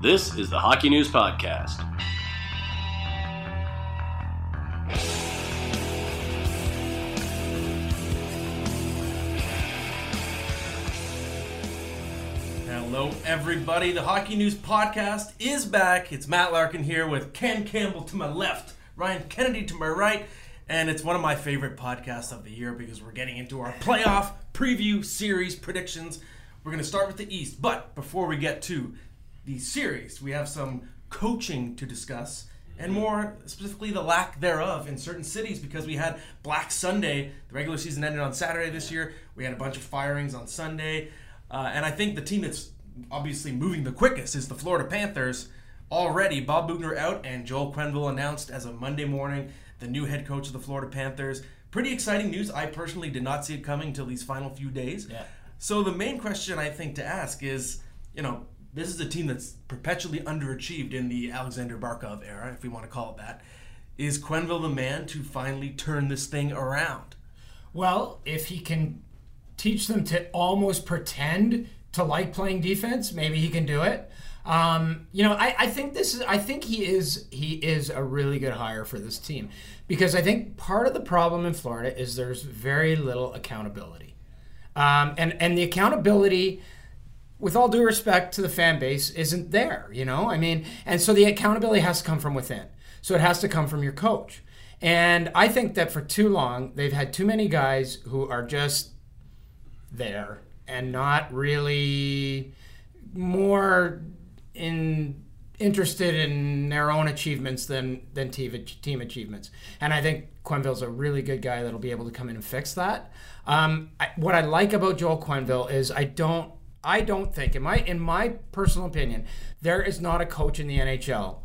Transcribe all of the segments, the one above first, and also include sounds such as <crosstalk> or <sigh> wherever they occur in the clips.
This is the Hockey News Podcast. Hello, everybody. The Hockey News Podcast is back. It's Matt Larkin here with Ken Campbell to my left, Ryan Kennedy to my right, and it's one of my favorite podcasts of the year because we're getting into our playoff preview series predictions. We're going to start with the East, but before we get to the series, we have some coaching to discuss. And more specifically, the lack thereof in certain cities because we had Black Sunday. The regular season ended on Saturday this year. We had a bunch of firings on Sunday. Uh, and I think the team that's obviously moving the quickest is the Florida Panthers. Already, Bob Boughner out and Joel Quenneville announced as of Monday morning the new head coach of the Florida Panthers. Pretty exciting news. I personally did not see it coming until these final few days. Yeah. So the main question I think to ask is, you know, this is a team that's perpetually underachieved in the Alexander Barkov era, if we want to call it that. Is Quenneville the man to finally turn this thing around? Well, if he can teach them to almost pretend to like playing defense, maybe he can do it. Um, you know, I, I think this is. I think he is. He is a really good hire for this team because I think part of the problem in Florida is there's very little accountability, um, and and the accountability with all due respect to the fan base, isn't there. You know, I mean, and so the accountability has to come from within. So it has to come from your coach. And I think that for too long, they've had too many guys who are just there and not really more in interested in their own achievements than than team, team achievements. And I think Quenneville's a really good guy that'll be able to come in and fix that. Um, I, what I like about Joel Quenneville is I don't I don't think in my in my personal opinion there is not a coach in the NHL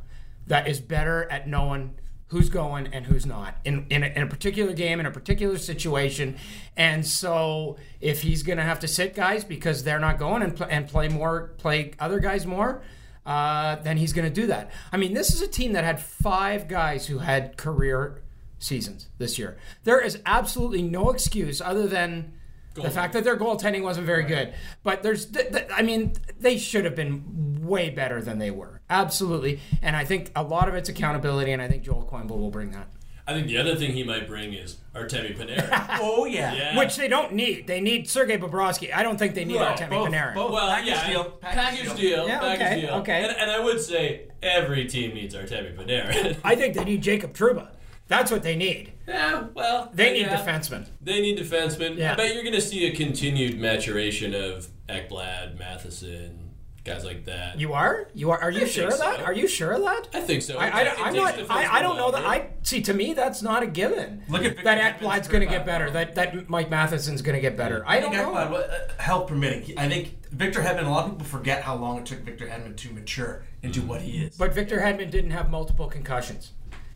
that is better at knowing who's going and who's not in, in, a, in a particular game in a particular situation. And so if he's going to have to sit guys because they're not going and, pl- and play more play other guys more uh, then he's going to do that. I mean this is a team that had five guys who had career seasons this year. There is absolutely no excuse other than the fact that their goaltending wasn't very good, but there's, th- th- I mean, they should have been way better than they were, absolutely. And I think a lot of it's accountability, and I think Joel Quenneville will bring that. I think the other thing he might bring is Artemi Panarin. <laughs> Oh yeah, Yeah. Which they don't need. They need Sergei Bobrovsky. I don't think they need Right, Artemi both- Panarin. both. well, Package yeah, deal, package, package deal, Yeah, package okay, deal. okay. And, and I would say every team needs Artemi Panarin. <laughs> I think they need Jacob Trouba. That's what they need. yeah, well, They need yeah. defensemen. They need defensemen. Yeah. I bet you're going to see a continued maturation of Ekblad, Matheson, guys like that. You are? You are? Are you I sure of that? so. Are you sure of that? I think so. I, I, It I'm not. I, I don't know that. I see. To me, that's not a given. Look at that Hedman's Ekblad's going to get better. That that Mike Matheson's going to get better. I don't think know. Ekblad, well, uh, health permitting. I think Victor Hedman. A lot of people forget how long it took Victor Hedman to mature into what he is. But Victor Hedman didn't have multiple concussions,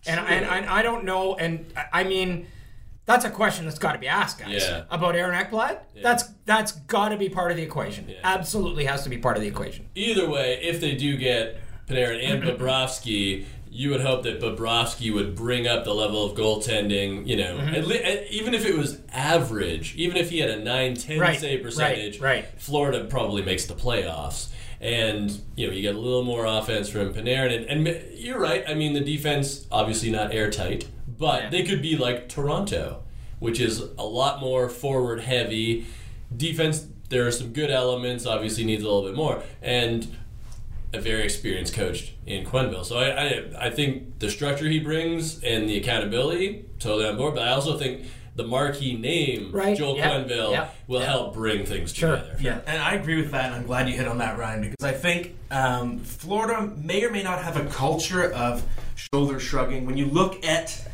and and, and I don't know. And I- mean, that's a question that's got to be asked, guys. Yeah. About Aaron Ekblad, that's that's got to be part of the equation. Yeah. Absolutely has to be part of the equation. Either way, if they do get Panarin and Bobrovsky, you would hope that Bobrovsky would bring up the level of goaltending, you know, Mm-hmm. at le- even if it was average, even if he had a 9 10 Right, save percentage, right, right. Florida probably makes the playoffs. And, you know, you get a little more offense from Panarin. And, and you're right. I mean, the defense, obviously not airtight, but Yeah. they could be like Toronto, which is a lot more forward heavy. Defense, there are some good elements, obviously needs a little bit more. And a very experienced coach in Quenneville. So I, I, I think the structure he brings and the accountability, totally on board. But I also think the marquee name, Right, Joel yeah, Quenneville, yeah, will yeah. help bring things Sure. together. Yeah, and I agree with that, and I'm glad you hit on that, Ryan, because I think um, Florida may or may not have a culture of shoulder shrugging. When you look at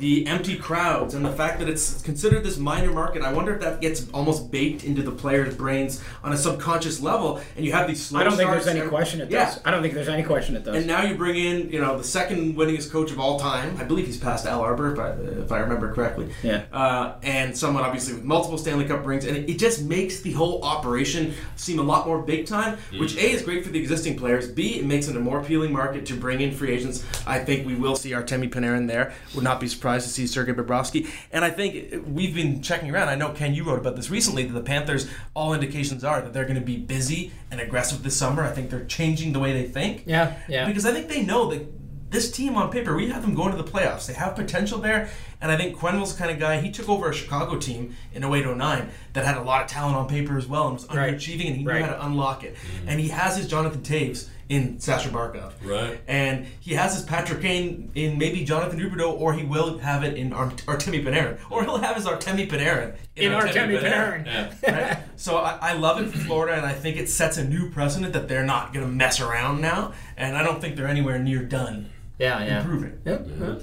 the empty crowds and the fact that it's considered this minor market, I wonder if that gets almost baked into the players' brains on a subconscious level, and you have these slow I don't think there's any and- question it yeah. I don't think there's any question it does. And now you bring in, you know, the second winningest coach of all time. I believe he's past Al Arbour, if I, if I remember correctly. Yeah. Uh, and someone obviously with multiple Stanley Cup rings, and it, it just makes the whole operation seem a lot more big time. Which a is great for the existing players. B it makes it a more appealing market to bring in free agents. I think we will see Artemi Panarin there. Would not be surprised surprised to see Sergei Bobrovsky. And I think we've been checking around. I know Ken, you wrote about this recently. That the Panthers, all indications are that they're going to be busy and aggressive this summer. I think they're changing the way they think. Yeah, yeah. Because I think they know that this team on paper, we have them going to the playoffs. They have potential there, and I think Quenneville's the kind of guy. He took over a Chicago team in 0809 that had a lot of talent on paper as well and was Right. underachieving, and he Right. knew how to unlock it. Mm-hmm. And he has his Jonathan Toews in Sasha Barkov. Right. And he has his Patrick Kane in maybe Jonathan Huberdeau, or he will have it in Art- Artemi Panarin. Or he'll have his Artemi Panarin In Artemi Panarin. Yeah. <laughs> right? So I, I love it for Florida, and I think it sets a new precedent that they're not going to mess around now, and I don't think they're anywhere near done yeah, yeah. improving. Yep, yep.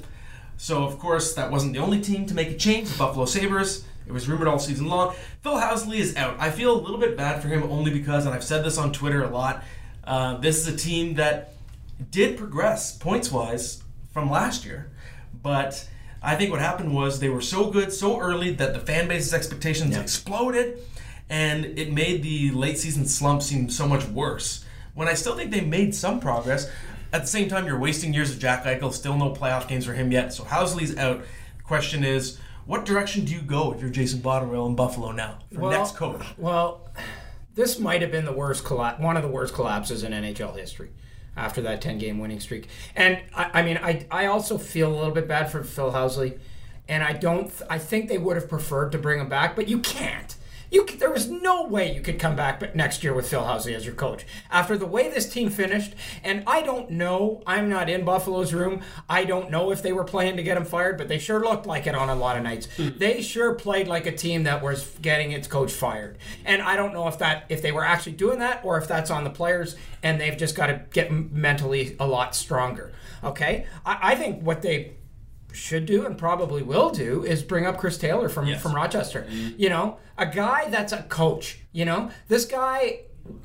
So of course that wasn't the only team to make a change. The Buffalo Sabres. It was rumored all season long. Phil Housley is out. I feel a little bit bad for him only because, and I've said this on Twitter a lot. Uh, this is a team that did progress points wise from last year, but I think what happened was they were so good so early that the fan base's expectations Yeah. exploded, and it made the late season slump seem so much worse. When I still think they made some progress, at the same time you're wasting years of Jack Eichel. Still no playoff games for him yet. So Housley's out. Question is, what direction do you go if you're Jason Botterill in Buffalo now for Well- next coach? Well, this might have been the worst colla- one of the worst collapses in NHL history after that 10 game winning streak. And I, I mean, I, I also feel a little bit bad for Phil Housley. And I don't, th- I think they would have preferred to bring him back, but you can't. You c- there was no way you could come back but next year with Phil Housley as your coach after the way this team finished. And I don't know. I'm not in Buffalo's room. I don't know if they were playing to get him fired, but they sure looked like it on a lot of nights. Hmm. They sure played like a team that was getting its coach fired. And I don't know if that if they were actually doing that or if that's on the players and they've just got to get mentally a lot stronger. Okay, I, I think what they should do and probably will do is bring up Chris Taylor from from Rochester. Mm-hmm. You know, a guy that's a coach. You know, this guy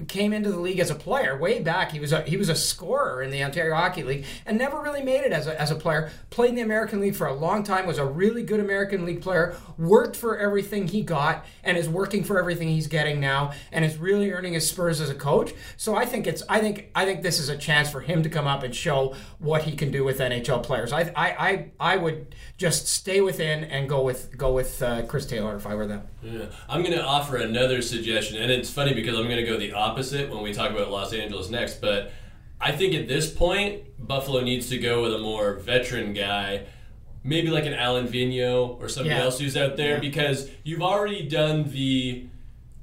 came into the league as a player way back. He was a he was a scorer in the Ontario Hockey League and never really made it as a, as a player. Played in the American League for a long time. Was a really good American League player. Worked for everything he got and is working for everything he's getting now and is really earning his spurs as a coach. So I think it's I think I think this is a chance for him to come up and show what he can do with NHL players. I I I, I would just stay within and go with go with uh, Chris Taylor if I were them. Yeah. I'm going to offer another suggestion, and it's funny because I'm going to go the opposite when we talk about Los Angeles next. But I think at this point, Buffalo needs to go with a more veteran guy, maybe like an Alain Vigneault or somebody Yeah. else who's out there, because you've already done the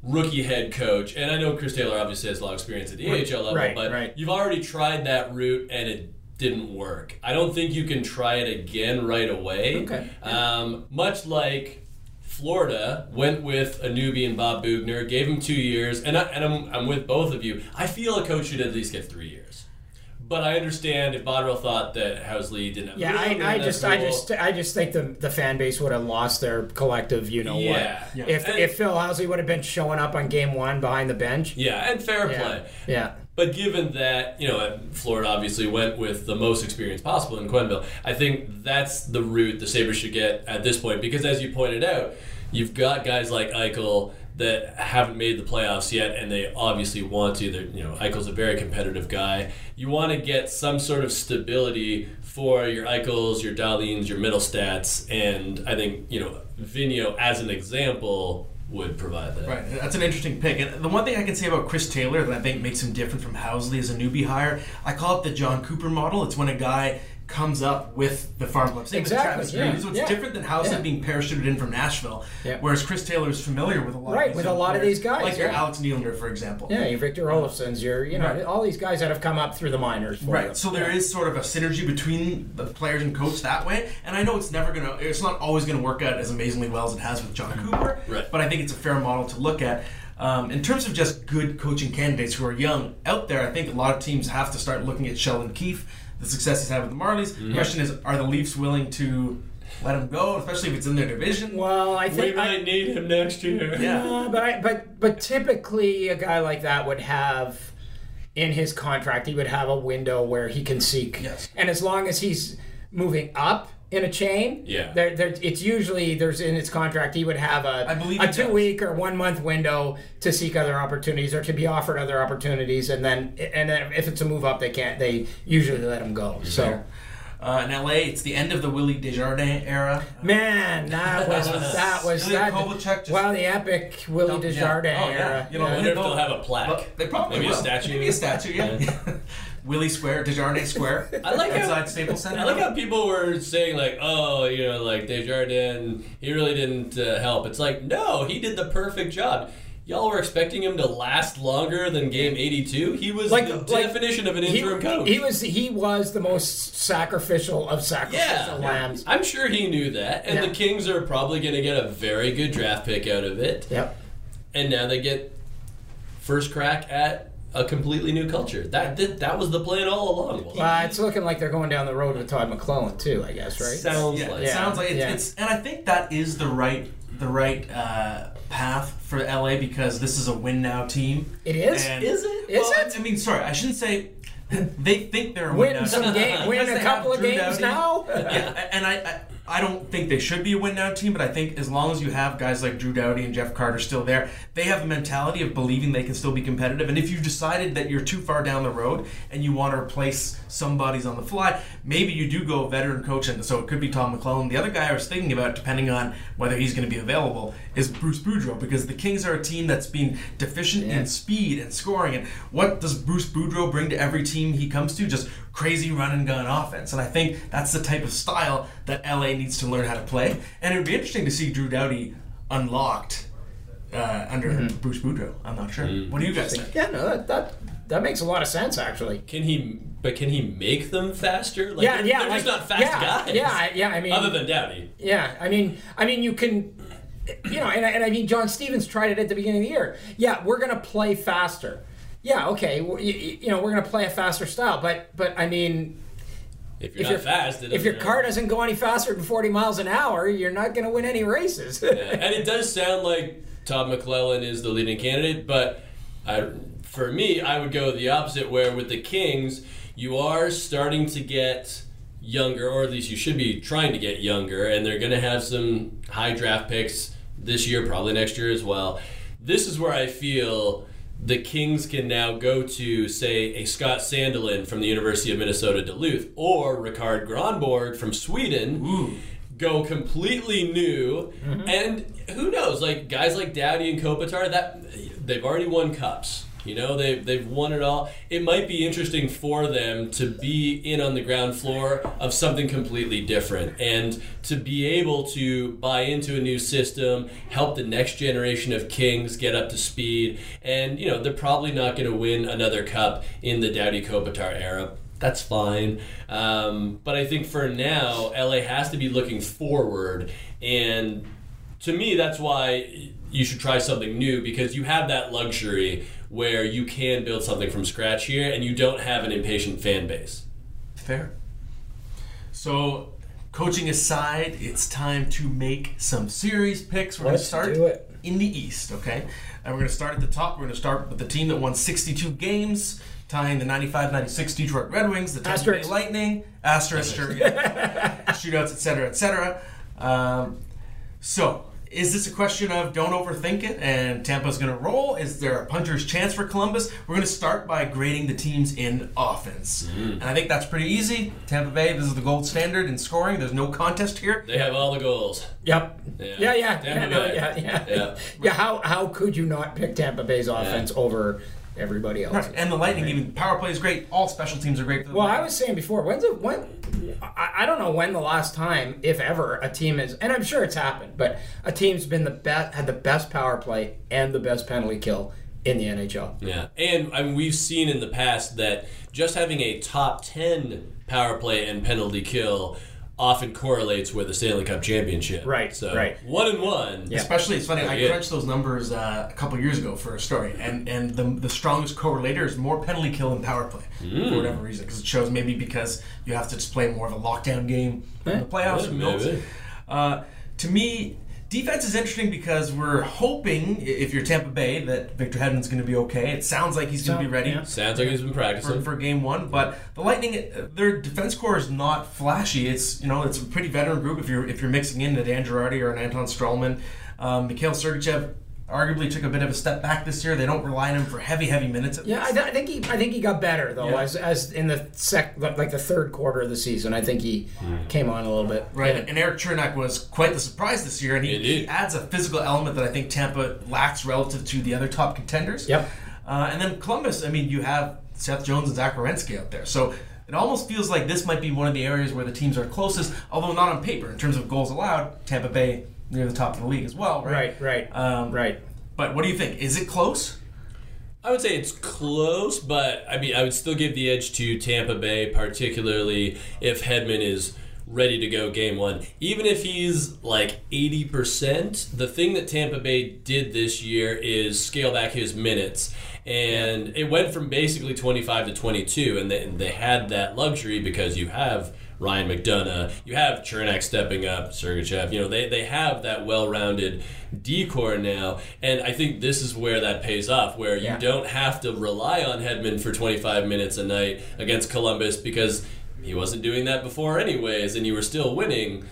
rookie head coach, and I know Chris Taylor obviously has a lot of experience at the AHL level, right, but right. you've already tried that route and it didn't work. I don't think you can try it again right away. Okay. Um, much like Florida went with a newbie and Bob Boughner, gave him two years, and, I, and I'm, I'm with both of you. I feel a coach should at least get three years. But I understand if Botterill thought that Housley didn't have Yeah, room, I, I that's just, I just, I just think the the fan base would have lost their collective. You know Yeah. what? Yeah. If And- if Phil Housley would have been showing up on game one behind the bench. yeah, and fair Yeah. play. Yeah. But given that, you know, uh, Florida obviously went with the most experience possible in Quenneville, I think that's the route the Sabres should get at this point. Because as you pointed out, you've got guys like Eichel that haven't made the playoffs yet, and they obviously want to. They're, you know, Eichel's a very competitive guy. You want to get some sort of stability for your Eichels, your Dahlins, your Mittelstadts, and I think, you know, Vigneault, as an example, would provide that. Right, that's an interesting pick. And the one thing I can say about Chris Taylor that I think makes him different from Housley as a newbie hire, I call it the Jon Cooper model. It's when a guy comes up with the farm club. Same with Exactly, Travis yeah, Green. So it's yeah, different than Housley yeah. being parachuted in from Nashville, Yeah. whereas Chris Taylor is familiar with a lot Right, of these with a young lot of these guys, Like your. Alex Nylander, for example. Yeah, your Victor Olofsson's, your, you know, Right. all these guys that have come up through the minors. For Right. you. So there is sort of a synergy between the players and coach that way. And I know it's never gonna it's not always gonna work out as amazingly well as it has with Jon Cooper. Right. But I think it's a fair model to look at. Um, in terms of just good coaching candidates who are young out there, I think a lot of teams have to start looking at Sheldon Keefe, the success he's had with the Marlies. Mm-hmm. The question is, are the Leafs willing to let him go, especially if it's in their division? Well, I We think I, might need him next year. Yeah. Uh, but I, but but typically a guy like that would have in his contract he would have a window where he can seek. Yes. And as long as he's moving up in a chain, Yeah. there, there it's usually there's in his contract he would have a I believe a two does. week or one month window to seek other opportunities or to be offered other opportunities and then and then if it's a move up they can't they usually let him go. So Uh, in LA, it's the end of the Willie Desjardins era. Man, that was <laughs> that was Ilya that. Kovalchuk just- wow, the epic Willie Don't- yeah. Desjardins Oh, yeah. era. You know, I wonder if they'll have a plaque. Well, they probably Maybe a statue. Maybe a statue, yeah. <laughs> <laughs> Willie Square, Desjardins Square. <laughs> I like how- outside Staples Center. I like how people were saying like, "Oh, you know, like Desjardins, he really didn't uh, help." It's like, no, he did the perfect job. Y'all were expecting him to last longer than Game 82. He was Like- the like, definition of an He, interim coach. he was he was the most sacrificial of sacrificial yeah, lambs. I'm sure he knew that, and Yeah. the Kings are probably going to get a very good draft pick out of it. Yep. And now they get first crack at a completely new culture. That that, that was the plan all along. Well, Well, it's looking like they're going down the road with Todd McLellan too. I guess right. sounds yeah, like Yeah. sounds like it's, yeah. it's, and I think that is the right the right uh, path for LA because this is a win now team. It is? And- Is it? Is well, it? I mean, sorry, I shouldn't say. They think they're a win Win now some team. game, <laughs> win a couple of Drew games Doughty. now. <laughs> yeah, and I, I I don't think they should be a win now team, but I think as long as you have guys like Drew Doughty and Jeff Carter still there, they have a mentality of believing they can still be competitive. And if you've decided that you're too far down the road and you want to replace somebody's on the fly, maybe you do go veteran coach, and so it could be Tom McLellan. The other guy I was thinking about, depending on whether he's going to be available, is Bruce Boudreau because the Kings are a team that's been deficient Yeah. in speed and scoring. And what does Bruce Boudreau bring to every team he comes to? Just crazy run and gun offense. And I think that's the type of style that LA needs to learn how to play. And it would be interesting to see Drew Doughty unlocked uh, under Mm-hmm. Bruce Boudreau. I'm not sure. What do you guys think? yeah, no, that, that that makes a lot of sense actually. Can he? But can he make them faster? Like, yeah, they're, yeah, they're like, just not fast yeah, guys. Yeah, yeah. I mean, other than Downey. Yeah, I mean, I mean, you can, you know, and, and I mean, John Stevens tried it at the beginning of the year. Yeah, we're gonna play faster. Yeah, okay, well, you, you know, we're gonna play a faster style, but but I mean, If you're if not your fast, if your car doesn't go any faster than forty miles an hour, you're not gonna win any races. <laughs> Yeah, and it does sound like Todd McLellan is the leading candidate, but I, for me, I would go the opposite. Where with the Kings, you are starting to get younger, or at least you should be trying to get younger, and they're going to have some high draft picks this year, probably next year as well. This is where I feel the Kings can now go to, say, a Scott Sandelin from the University of Minnesota Duluth, or Rikard Grönborg from Sweden go completely new, mm-hmm. and who knows? Like guys like Doughty and Kopitar, that they've already won cups. You know, they've they've won it all. It might be interesting for them to be in on the ground floor of something completely different, and to be able to buy into a new system, help the next generation of Kings get up to speed. And you know, they're probably not going to win another cup in the Doughty Kopitar era that's fine. Um, but I think for now, LA has to be looking forward. And to me, that's why you should try something new because you have that luxury where you can build something from scratch here and you don't have an impatient fan base. Fair. So, coaching aside, it's time to make some series picks. We're going to start do it. in the East, okay? And we're going to start at the top. We're going to start with the team that won 62 games, tying the 95 96 Detroit Red Wings, the Tampa Bay Asterisk. Lightning, asterisk, sure, yeah. <laughs> shootouts, etc., etc. Um, so, is this a question of don't overthink it and Tampa's going to roll? Is there a puncher's chance for Columbus? We're going to start by grading the teams in offense. Mm. And I think that's pretty easy. Tampa Bay, this is the gold standard in scoring. There's no contest here. They have all the goals. Yep. Yeah. Yeah, yeah, Tampa yeah, no, yeah, yeah, Yeah. yeah. How how could you not pick Tampa Bay's offense over everybody else? Right. And the Lightning, even power play is great. All special teams are great for the Well, I was saying before, when's it when? I, I don't know when the last time, if ever, a team is, and I'm sure it's happened, but a team's been the best, had the best power play and the best penalty kill in the NHL. Yeah, and I mean, we've seen in the past that just having a top 10 power play and penalty kill often correlates with a Stanley Cup championship. Right, So right. one and one. Yeah. Especially, it's funny. I Yeah. crunched those numbers uh, a couple years ago for a story, and and the the strongest correlator is more penalty kill than power play Mm. for whatever reason, because it shows maybe because you have to just play more of a lockdown game in the playoffs. Yeah, maybe. Uh, to me, defense is interesting because we're hoping, if you're Tampa Bay, that Victor Hedman's going to be okay. It sounds like he's going to be ready yeah. Sounds like he's been for, practicing. for game one. But the Lightning, uh, their defense core is not flashy. It's you know it's a pretty veteran group. If you're if you're mixing in a Dan Girardi or an Anton Stralman, um, Mikhail Sergachev arguably took a bit of a step back this year. They don't rely on him for heavy, heavy minutes. At Yeah, I, th- I think he I think he got better though Yeah. as as in the sec like the third quarter of the season. I think he came on a little bit. Right, Yeah. and Erik Cernak was quite the surprise this year, and he, Indeed. he adds a physical element that I think Tampa lacks relative to the other top contenders. Yep. Uh, and then Columbus, I mean, you have Seth Jones and Zach Werenski out there, so it almost feels like this might be one of the areas where the teams are closest, although not on paper in terms of goals allowed. Tampa Bay near the top of the league as well, right? Right, right, Um, right. But what do you think? Is it close? I would say it's close, but I mean, I would still give the edge to Tampa Bay, particularly if Hedman is ready to go game one. Even if he's like 80%, the thing that Tampa Bay did this year is scale back his minutes. And it went from basically 25 to 22, and they, they had that luxury because you have Ryan McDonagh, you have Cernak stepping up, Sergachev. You know, they, they have that well rounded decor now. And I think this is where that pays off, where you don't have to rely on Hedman for 25 minutes a night against Columbus because he wasn't doing that before, anyways, and you were still winning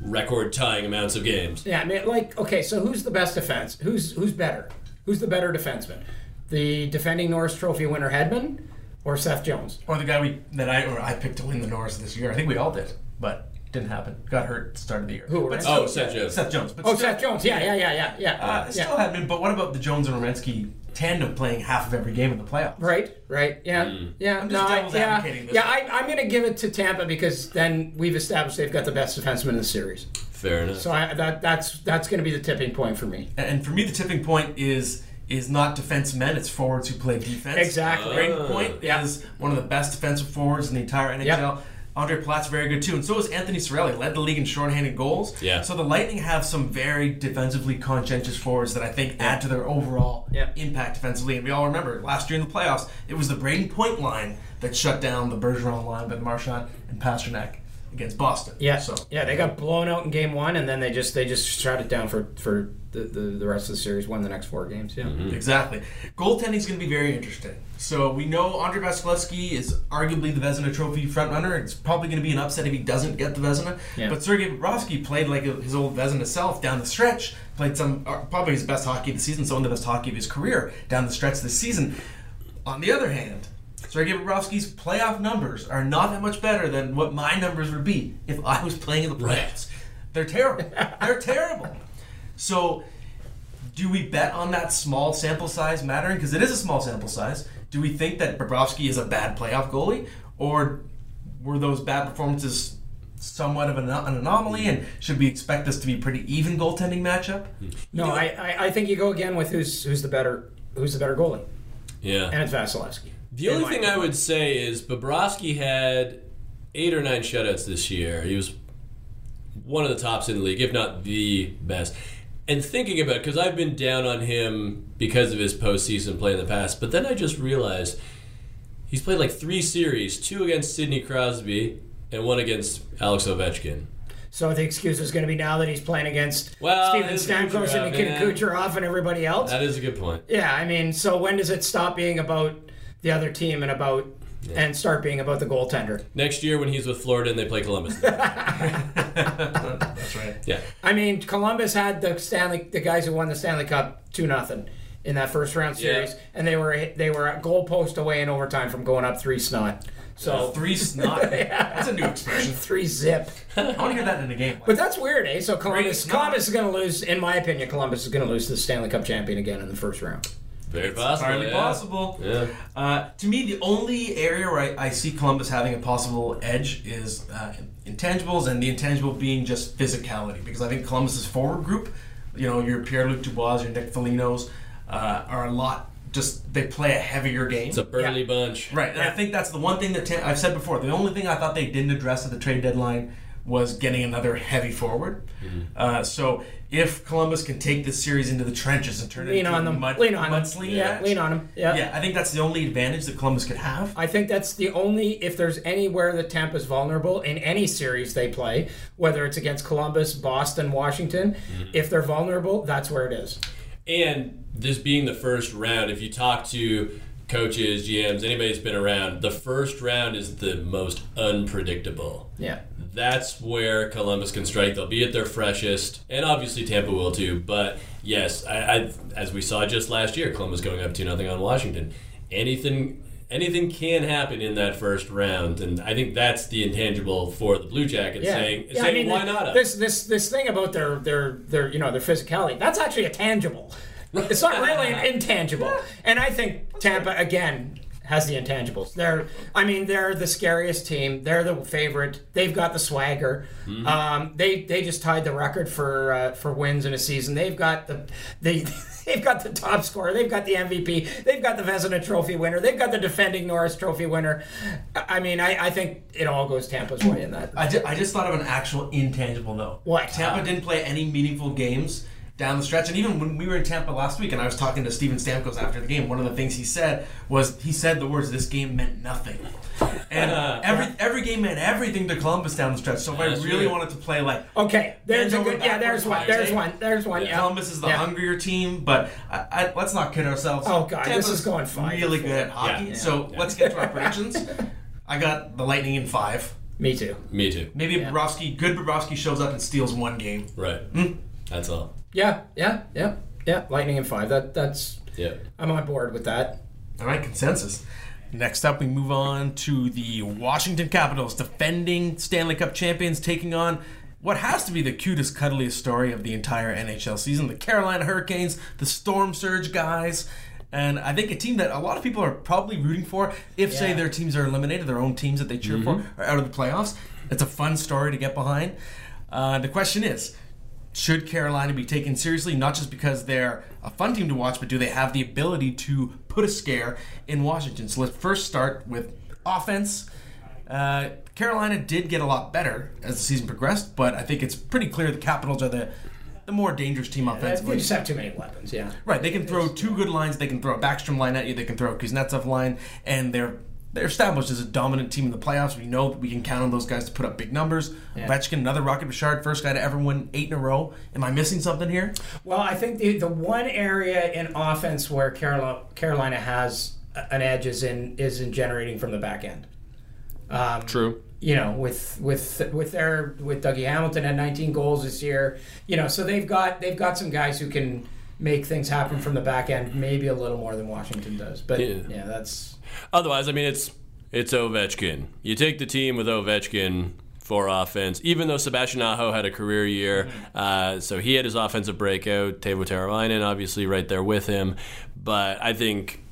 record tying amounts of games. Yeah, I mean, like, okay, so who's the best defense? Who's who's better? Who's the better defenseman? The defending Norris Trophy winner Hedman or Seth Jones? Or the guy we that I or I picked to win the Norris this year? I think we all did, but didn't happen. Got hurt at the start of the year. Who, But Werenski? still- Oh, Seth Jones. Seth Jones. But Oh, still- Seth Jones. Yeah, yeah, yeah, yeah, yeah. Uh, yeah. still had been, but what about the Jones and Romensky tandem playing half of every game in the playoffs? Right, right, yeah, mm. yeah. I'm no, just I- devil's yeah, advocating this yeah. one. I, I'm going to give it to Tampa because then we've established they've got the best defenseman in the series. Fair enough. So I, that that's that's going to be the tipping point for me. And for me, the tipping point is is not defense men; it's forwards who play defense. Exactly. Braden oh. Point Yeah. is one of the best defensive forwards in the entire NHL. Yep. Ondrej Palat's very good too, and so is Anthony Cirelli. Led the league in shorthanded goals. Yeah. So the Lightning have some very defensively conscientious forwards that I think add to their overall Yeah. impact defensively. And we all remember last year in the playoffs, it was the Braden Point line that shut down the Bergeron line with Marchand and Pastrnak against Boston. Yeah, So yeah. They got blown out in game one, and then they just they just shut it down for for the, the, the rest of the series. Won the next four games. Yeah. Exactly. Goaltending is going to be very interesting. So we know Andrei Vasilevskiy is arguably the Vezina Trophy frontrunner. It's probably going to be an upset if he doesn't get the Vezina. Yeah. But Sergei Bobrovsky played like his old Vezina self down the stretch. Played some uh, probably his best hockey of the season, some of the best hockey of his career down the stretch this season. On the other hand, Sergei Bobrovsky's playoff numbers are not that much better than what my numbers would be if I was playing in the playoffs. They're terrible. They're terrible. So do we bet on that small sample size mattering? Because it is a small sample size. Do we think that Bobrovsky is a bad playoff goalie, or were those bad performances somewhat of an, an anomaly? And should we expect this to be a pretty even goaltending matchup? No, I, I I think you go again with who's who's the better who's the better goalie, yeah. and it's Vasilevskiy. The only thing I would say is Bobrovsky had eight or nine shutouts this year. He was one of the tops in the league, if not the best. And thinking about because I've been down on him because of his postseason play in the past, but then I just realized he's played like three series: two against Sidney Crosby and one against Alex Ovechkin. So the excuse is going to be now that he's playing against Well, Steven Stamkos and Nikita. Kucherov and everybody else. That is a good point. Yeah, I mean, so when does it stop being about the other team and about and start being about the goaltender? Next year when he's with Florida and they play Columbus, <laughs> That's right. yeah, I mean, Columbus had the Stanley, the guys who won the Stanley Cup two nothing in that first round Yeah. series, and they were they were a goal post away in overtime from going up three snot. So Three snot. <laughs> That's a new expression. three zip. I want to hear that in a game. But that's weird, eh? So Columbus. Columbus is going to lose. In my opinion, Columbus is going to lose to the Stanley Cup champion again in the first round. Very possible. Entirely yeah. possible. Yeah. Uh, to me, the only area where I, I see Columbus having a possible edge is uh, intangibles, and the intangible being just physicality. Because I think Columbus's forward group, you know, your Pierre Luc Dubois, your Nick Foligno's, uh, are a lot. Just they play a heavier game. It's a burly bunch. Right, and I think that's the one thing that I've said before. The only thing I thought they didn't address at the trade deadline was getting another heavy forward. Mm-hmm. Uh, so if Columbus can take this series into the trenches and turn it Lean into on a them. mud, lean on them. mudslinging Yeah, lean on them. Yeah. yeah, I think that's the only advantage that Columbus could have. I think that's the only if there's anywhere that Tampa's vulnerable in any series they play, whether it's against Columbus, Boston, Washington, Mm-hmm. if they're vulnerable, that's where it is. And this being the first round, if you talk to coaches, GMs, anybody that's been around, the first round is the most unpredictable. Yeah. That's where Columbus can strike. They'll be at their freshest, and obviously Tampa will too. But yes, I, I as we saw just last year, Columbus going up two nothing on Washington. Anything anything can happen in that first round, and I think that's the intangible for the Blue Jackets. Saying, Yeah, I saying mean, why not? us? This this this thing about their their their you know their physicality that's actually a tangible. <laughs> It's not really an intangible. And I think Tampa again has the intangibles. They're I mean they're the scariest team. They're the favorite. They've got the swagger. Mm-hmm. Um, they they just tied the record for uh, for wins in a season. They've got the they. <laughs> They've got the top scorer. They've got the MVP. They've got the Vezina Trophy winner. They've got the defending Norris Trophy winner. I I mean, I, I think it all goes Tampa's way in that. I, ju- I just thought of an actual intangible though. What? Tampa didn't play any meaningful games down the stretch, and even when we were in Tampa last week, and I was talking to Steven Stamkos after the game, one of the things he said was he said the words "this game meant nothing," and <laughs> every every game meant everything to Columbus down the stretch. So if I really true. wanted to play like Okay, there's a good. Yeah, there's one. There's one. There's one. Yeah. Columbus is the Yeah. hungrier team, but I, I, let's not kid ourselves. Oh, God, this is going five Really good at hockey. Yeah. So Yeah. let's get to our <laughs> predictions. I got the Lightning in five. Me too. Me too. Maybe Yeah. Bobrovsky, good Bobrovsky shows up and steals one game. Right. Hmm. That's all. Yeah, yeah, yeah, yeah. Lightning in five. That that's. Yeah. I'm on board with that. All right, consensus. Next up, we move on to the Washington Capitals, defending Stanley Cup champions, taking on what has to be the cutest, cuddliest story of the entire NHL season the Carolina Hurricanes, the Storm Surge guys. And I think a team that a lot of people are probably rooting for if, say, their teams are eliminated, their own teams that they cheer for are out of the playoffs. It's a fun story to get behind. Uh, the question is should Carolina be taken seriously, not just because they're a fun team to watch, but do they have the ability to put a scare in Washington? So let's first start with offense. Uh, Carolina did get a lot better as the season progressed, but I think it's pretty clear the Capitals are the the more dangerous team offensively. They just have too many weapons. Yeah. Right, they can throw two good lines. They can throw a Backstrom line at you. They can throw a Kuznetsov line, and they're they're established as a dominant team in the playoffs. We know that we can count on those guys to put up big numbers. Yeah. Ovechkin, another Rocket Bouchard, first guy to ever win eight in a row. Am I missing something here? Well, I think the the one area in offense where Carolina Carolina has an edge is in is in generating from the back end. Um, True. you know, with with with their with Dougie Hamilton at 19 goals this year, you know, so they've got they've got some guys who can make things happen from the back end, maybe a little more than Washington does. But Yeah. yeah, that's Otherwise, I mean, it's it's Ovechkin. You take the team with Ovechkin for offense, even though Sebastian Aho had a career year, uh, so he had his offensive breakout. Teuvo Teravainen, obviously, right there with him. But I think,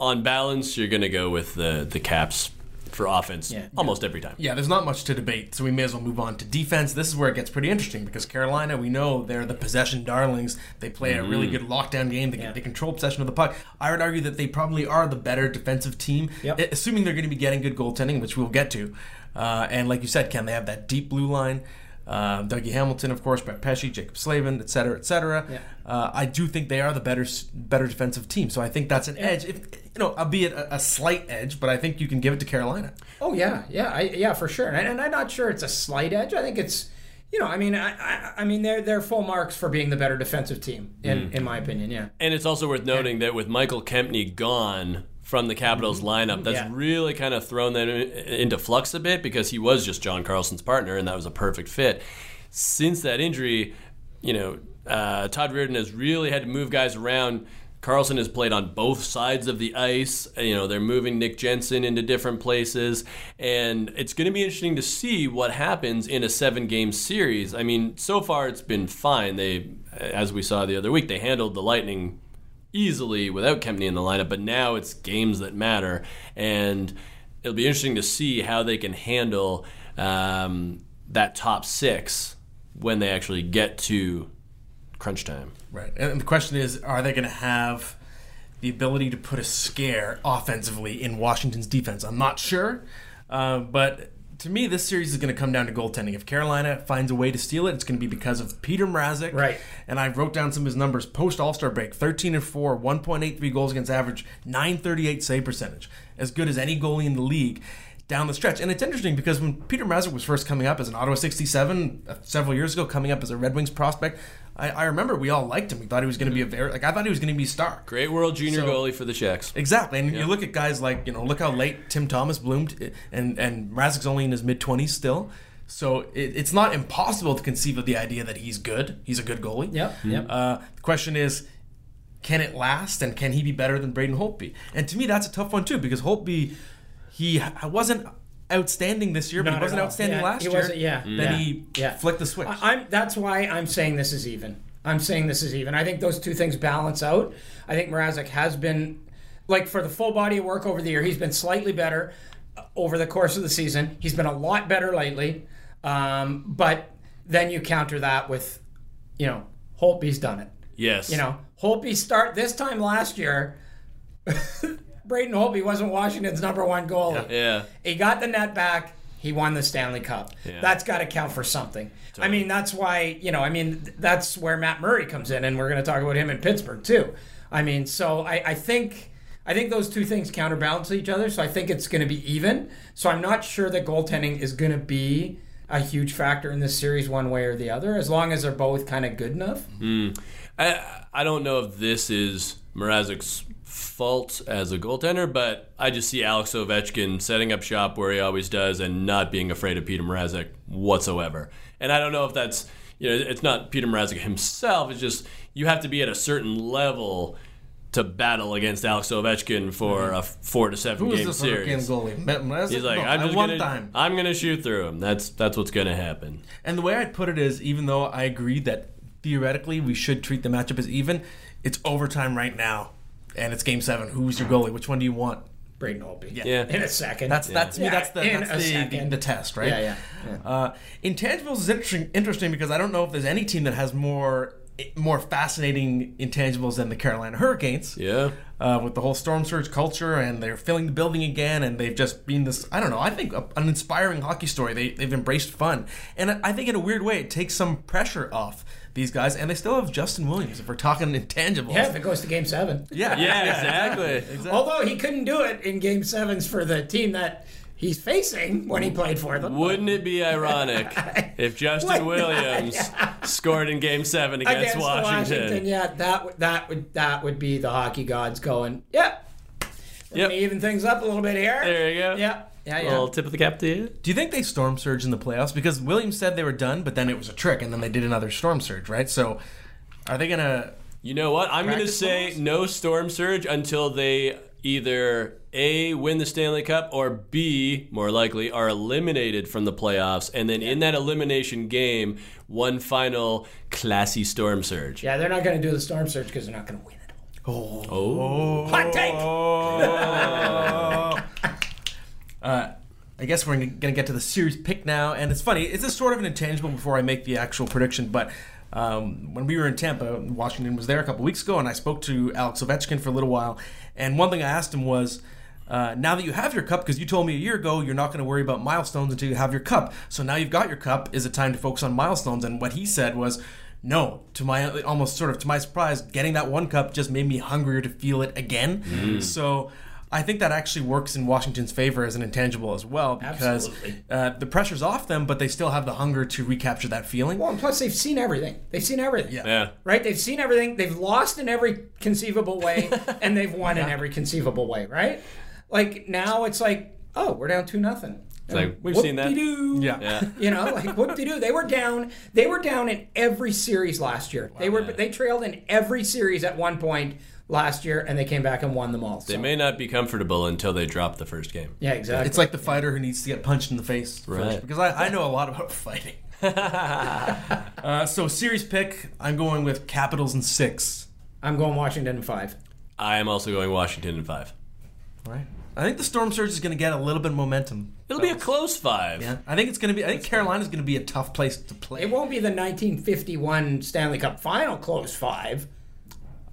on balance, you're going to go with the the Caps for offense Yeah. almost every time. Yeah, there's not much to debate, so we may as well move on to defense. This is where it gets pretty interesting because Carolina, we know they're the possession darlings. They play a really good lockdown game. They, Yeah. they control possession of the puck. I would argue that they probably are the better defensive team, Yep. assuming they're going to be getting good goaltending, which we'll get to. Uh, and like you said, Ken, they have that deep blue line. Uh, Dougie Hamilton, of course, Brett Pesce, Jaccob Slavin, et cetera, et cetera. Yeah. Uh, I do think they are the better better defensive team. So I think that's an edge. If you know, albeit a, a slight edge, but I think you can give it to Carolina. Oh yeah, yeah, I, yeah, for sure. And, and I'm not sure it's a slight edge. I think it's, you know, I mean, I, I, I mean, they're they're full marks for being the better defensive team, in in my opinion. Yeah. And it's also worth noting that with Michal Kempny gone from the Capitals lineup, that's Yeah. really kind of thrown them into flux a bit because he was just John Carlson's partner, and that was a perfect fit. Since that injury, you know, uh, Todd Reirden has really had to move guys around. Carlson has played on both sides of the ice. You know, they're moving Nick Jensen into different places. And it's going to be interesting to see what happens in a seven game series. I mean, so far it's been fine. They, as we saw the other week, they handled the Lightning easily without Kempny in the lineup, but now it's games that matter. And it'll be interesting to see how they can handle um, that top six when they actually get to crunch time. Right. And the question is are they going to have the ability to put a scare offensively in Washington's defense? I'm not sure. Uh, but to me, this series is going to come down to goaltending. If Carolina finds a way to steal it, it's going to be because of Peter Mrazek. Right. And I wrote down some of his numbers post All Star break 13 and 4, 1.83 goals against average, 938 save percentage. As good as any goalie in the league down the stretch. And it's interesting because when Peter Mrazek was first coming up as an Ottawa 67 uh, several years ago, coming up as a Red Wings prospect, I, I remember we all liked him. We thought he was going to be a very, like, I thought he was going to be a star. Great World Junior So- goalie for the Czechs. Exactly, and you look at guys like you know, look how late Tim Thomas bloomed, and and Mrazek's only in his mid twenties still. So it, it's not impossible to conceive of the idea that he's good. He's a good goalie. Yep, yep. Uh, the question is, can it last, and can he be better than Braden Holtby? And to me, that's a tough one too because Holtby, he h- wasn't outstanding this year, but Not he wasn't outstanding Yeah, last he year. wasn't- yeah, Then yeah, he yeah. flicked the switch. I- I'm that's why I'm saying this is even. I'm saying this is even. I think those two things balance out. I think Mrazek has been like for the full body of work over the year, he's been slightly better uh, over the course of the season. He's been a lot better lately. Um, but then you counter that with, you know, Holtby's done it. Yes. You know, Holtby start this time last year. <laughs> Braden Holtby wasn't Washington's number one goalie. Yeah. He got the net back. He won the Stanley Cup. Yeah. That's got to count for something. I mean, that's why, you know, I mean, that's where Matt Murray comes in, and we're going to talk about him in Pittsburgh, too. I mean, so I, I think. I think those two things counterbalance each other, so I think it's going to be even. So I'm not sure that goaltending is going to be a huge factor in this series, one way or the other, as long as they're both kind of good enough. Hmm. I I don't know if this is Mrazek's fault as a goaltender, but I just see Alex Ovechkin setting up shop where he always does and not being afraid of Peter Mrazek whatsoever. And I don't know if that's you know it's not Peter Mrazek himself. It's just you have to be at a certain level to battle against Alex Ovechkin for mm-hmm. a four to seven Who is game this Hurricane series. goalie? Mrazek? He's like, No, I'm just one gonna, time. I'm gonna shoot through him. That's that's what's gonna happen. And the way I'd put it is, even though I agree that theoretically we should treat the matchup as even, it's overtime right now, and it's game seven. Who's your goalie? Which one do you want? Braden Holtby. Yeah. In a second. That's that's to me. That's the in that's a the, the test, right? Yeah, yeah, yeah. Uh, intangibles is interesting, interesting because I don't know if there's any team that has more more fascinating intangibles than the Carolina Hurricanes. Yeah. Uh, with the whole storm surge culture, and they're filling the building again, and they've just been this. I don't know. I think a, an inspiring hockey story. They they've embraced fun, and I I think in a weird way it takes some pressure off these guys, and they still have Justin Williams. If we're talking <laughs> intangibles, Yeah, if it goes to game seven. yeah, Yeah, <laughs> exactly. Although he couldn't do it in game sevens for the team that he's facing when he played for them. Wouldn't it be <laughs> ironic if Justin Why not? Williams scored in Game Seven against, Against Washington? Washington, yeah, that would that would that would be the hockey gods going, yeah. Yep. even things up a little bit here. There you go. Yeah, yeah, yeah. Little tip of the cap to you. Do you think they storm surge in the playoffs? Because Williams said they were done, but then it was a trick, and then they did another storm surge, right? So, are they gonna? You know what? I'm going to say balls? no storm surge until they either A, win the Stanley Cup, or B, more likely, are eliminated from the playoffs. And then in that elimination game, one final classy storm surge. yeah, they're not gonna do the storm surge because they're not gonna win it. Oh. Hot take. Oh. <laughs> Uh, I guess we're going to get to the series pick now, and it's funny. It's a sort of an intangible before I make the actual prediction, but um, when we were in Tampa, Washington was there a couple weeks ago, and I spoke to Alex Ovechkin for a little while, and one thing I asked him was. Uh, now that you have your cup, because you told me a year ago you're not going to worry about milestones until you have your cup. So now you've got your cup. Is it time to focus on milestones? And what he said was, no. To my almost sort of to my surprise, getting that one cup just made me hungrier to feel it again. So I think that actually works in Washington's favor as an intangible as well because uh, the pressure's off them, but they still have the hunger to recapture that feeling. Well, and plus they've seen everything. They've seen everything. Yeah. Yeah. Right? They've seen everything. They've lost in every conceivable way, <laughs> and they've won in every conceivable way. Right? Like now, it's like, oh, we're down two nothing. It's like, we've seen that. Yeah. Yeah. <laughs> You know, like whoop de doo. They were down. They were down in every series last year. they were. Yeah. They trailed in every series at one point last year, and they came back and won them all. They So- may not be comfortable until they drop the first game. yeah, exactly. It's like the fighter who needs to get punched in the face Right. first, because I, I know a lot about <laughs> fighting. <laughs> uh, so series pick, I'm going with Capitals in six. I'm going Washington in five. I am also going Washington in five. Right. I think the Storm Surge is going to get a little bit of momentum. It'll be a close five. Yeah. I think it's going to be. I think Carolina's going to be a tough place to play. It won't be the 1951 Stanley Cup final close five.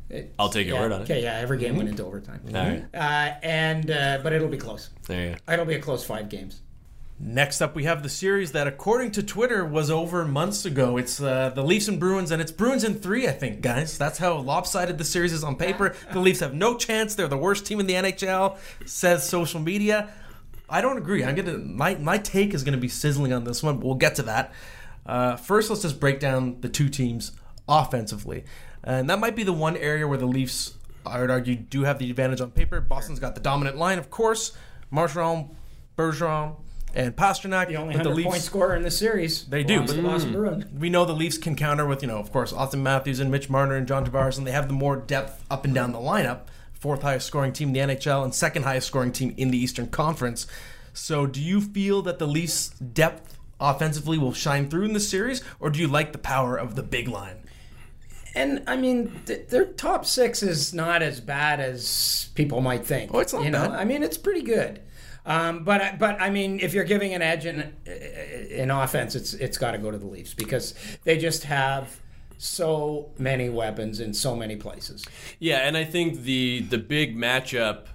It- I'll take your yeah, word on it. Okay, yeah, every game went into overtime. All right. Uh, and uh, but it'll be close. There you go. It'll be a close five games. Next up, we have the series that, according to Twitter, was over months ago. It's uh, the Leafs and Bruins, and it's Bruins in three, I think, guys. That's how lopsided the series is on paper. <laughs> The Leafs have no chance. They're the worst team in the NHL, says social media. I don't agree. I'm gonna my my take is gonna be sizzling on this one. But we'll get to that. Uh, first, let's just break down the two teams offensively, and that might be the one area where the Leafs, I would argue, do have the advantage on paper. Boston's got the dominant line, of course. Marchand, Bergeron, and Pastrnak. The only but the Leafs, point scorer in the series. They do, but- the Boston mm. Bruins. we know the Leafs can counter with, you know, of course, Auston Matthews and Mitch Marner and John Tavares, and they have the more depth up and down the lineup. Fourth highest scoring team in the NHL and second highest scoring team in the Eastern Conference. So, do you feel that the Leafs' depth offensively will shine through in this series, or do you like the power of the big line? And I mean, th- their top six is not as bad as people might think. Oh, it's not you know, bad. I mean, it's pretty good. Um, but I- but I mean, if you're giving an edge in in offense, it's it's got to go to the Leafs because they just have so many weapons in so many places. Yeah, and I think the the big matchup